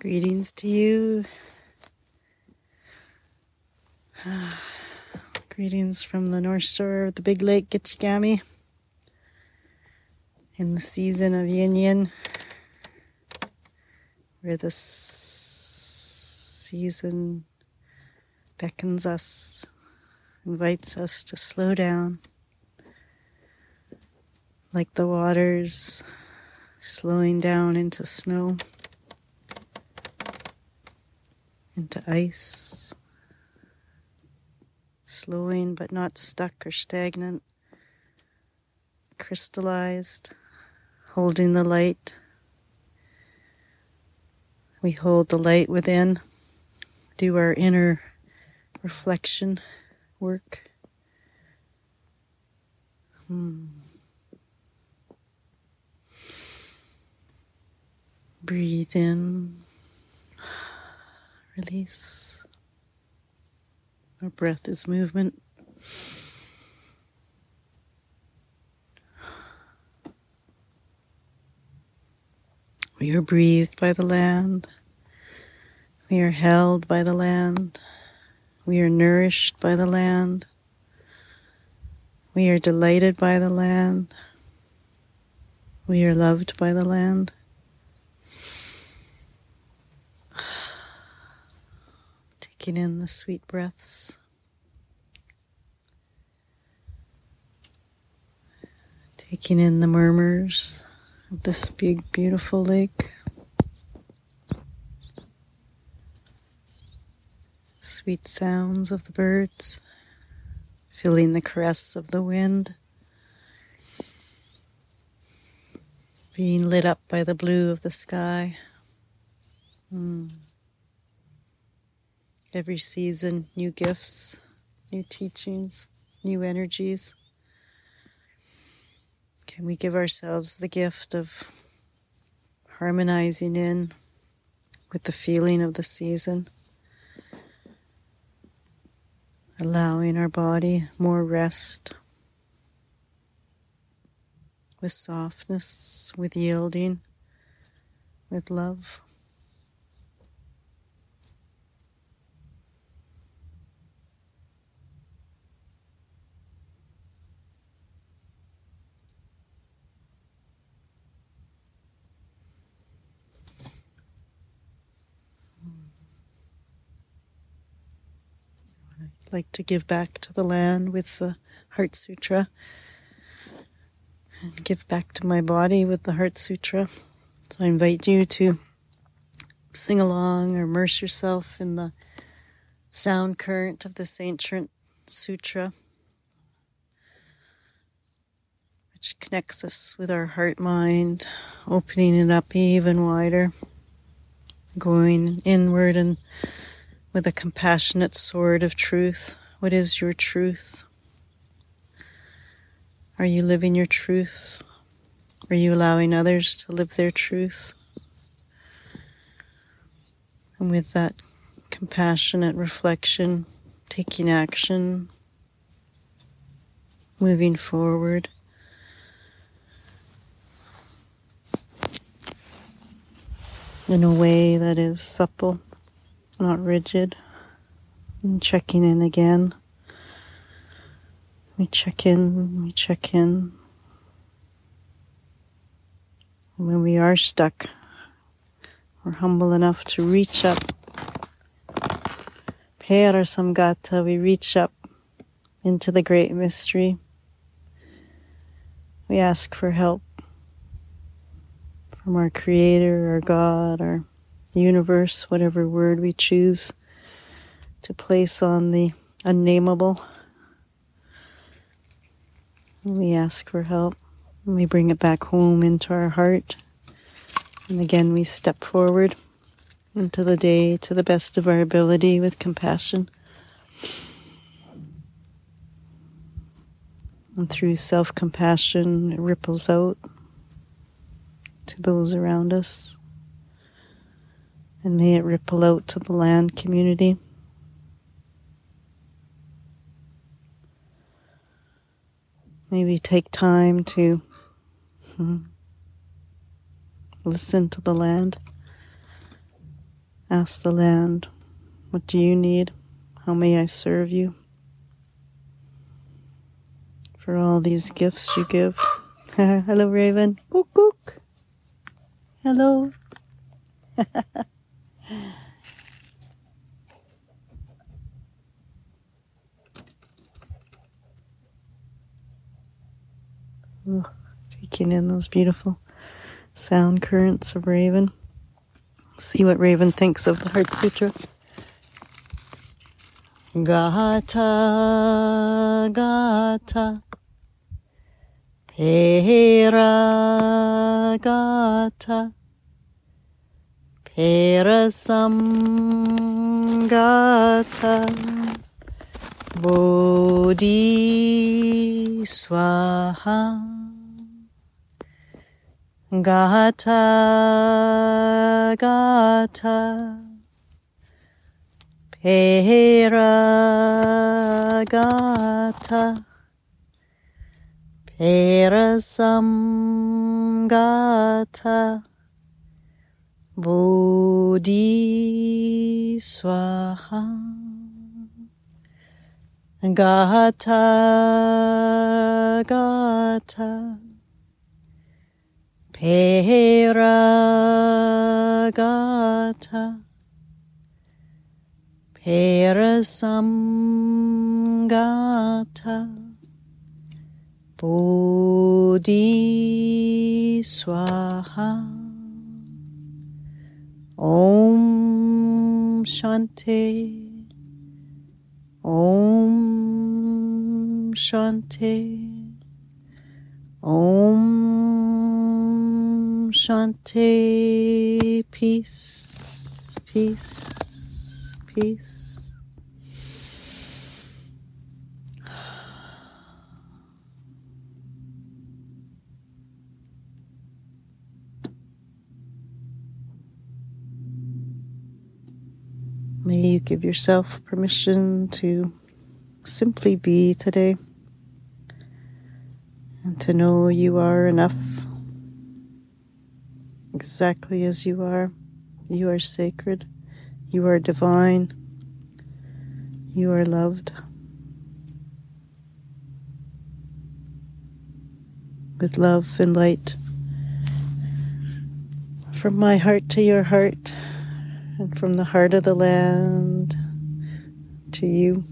Greetings to you. Greetings from the north shore of the big lake Gitchigami in the season of Yin Yin, where the season beckons us, invites us to slow down, like the waters slowing down into snow, into ice, slowing but not stuck or stagnant, crystallized, holding the light. We hold the light within, do our inner reflection work. Hmm. Breathe in, release. Our breath is movement. We are breathed by the land. We are held by the land. We are nourished by the land. We are delighted by the land. We are loved by the land. Taking in the sweet breaths. Taking in the murmurs of this big, beautiful lake. Sweet sounds of the birds, feeling the caress of the wind, being lit up by the blue of the sky. Mm. Every season, new gifts, new teachings, new energies. Can we give ourselves the gift of harmonizing in with the feeling of the season? Allowing our body more rest, with softness, with yielding, with love. Like to give back to the land with the Heart Sutra and give back to my body with the Heart Sutra. So I invite you to sing along or immerse yourself in the sound current of this ancient sutra, which connects us with our heart mind, opening it up even wider, going inward and with a compassionate sword of truth. What is your truth? Are you living your truth? Are you allowing others to live their truth? And with that compassionate reflection, taking action, moving forward. In a way that is supple not rigid. And checking in again. We check in, we check in. when we are stuck, we're humble enough to reach up. Pera Samgata, we reach up into the great mystery. We ask for help from our Creator, our God, our universe, whatever word we choose to place on the unnameable. We ask for help. We bring it back home into our heart. And again, we step forward into the day to the best of our ability with compassion. And through self compassion, it ripples out to those around us and may it ripple out to the land community. Maybe take time to hmm, listen to the land, Ask the land, What do you need? How may I serve you? For all these gifts you give. Hello, Raven. Cook, cook. Hello. taking in those beautiful sound currents of Raven. See what Raven thinks of the Heart Sutra. Gata, gata, pera, gata, perasam, gata, bodhi, swaha. Gata, gata, pera, gata, perasam, gata, bodhi, swaha. Gata, gata, Peragata. Perasamgata Bodhi Swaha Om Shanti. Om Shanti. Om Shanti, peace, peace, peace. May you give yourself permission to simply be today and to know you are enough exactly as you are. You are sacred. You are divine. You are loved. With love and light from my heart to your heart and from the heart of the land to you.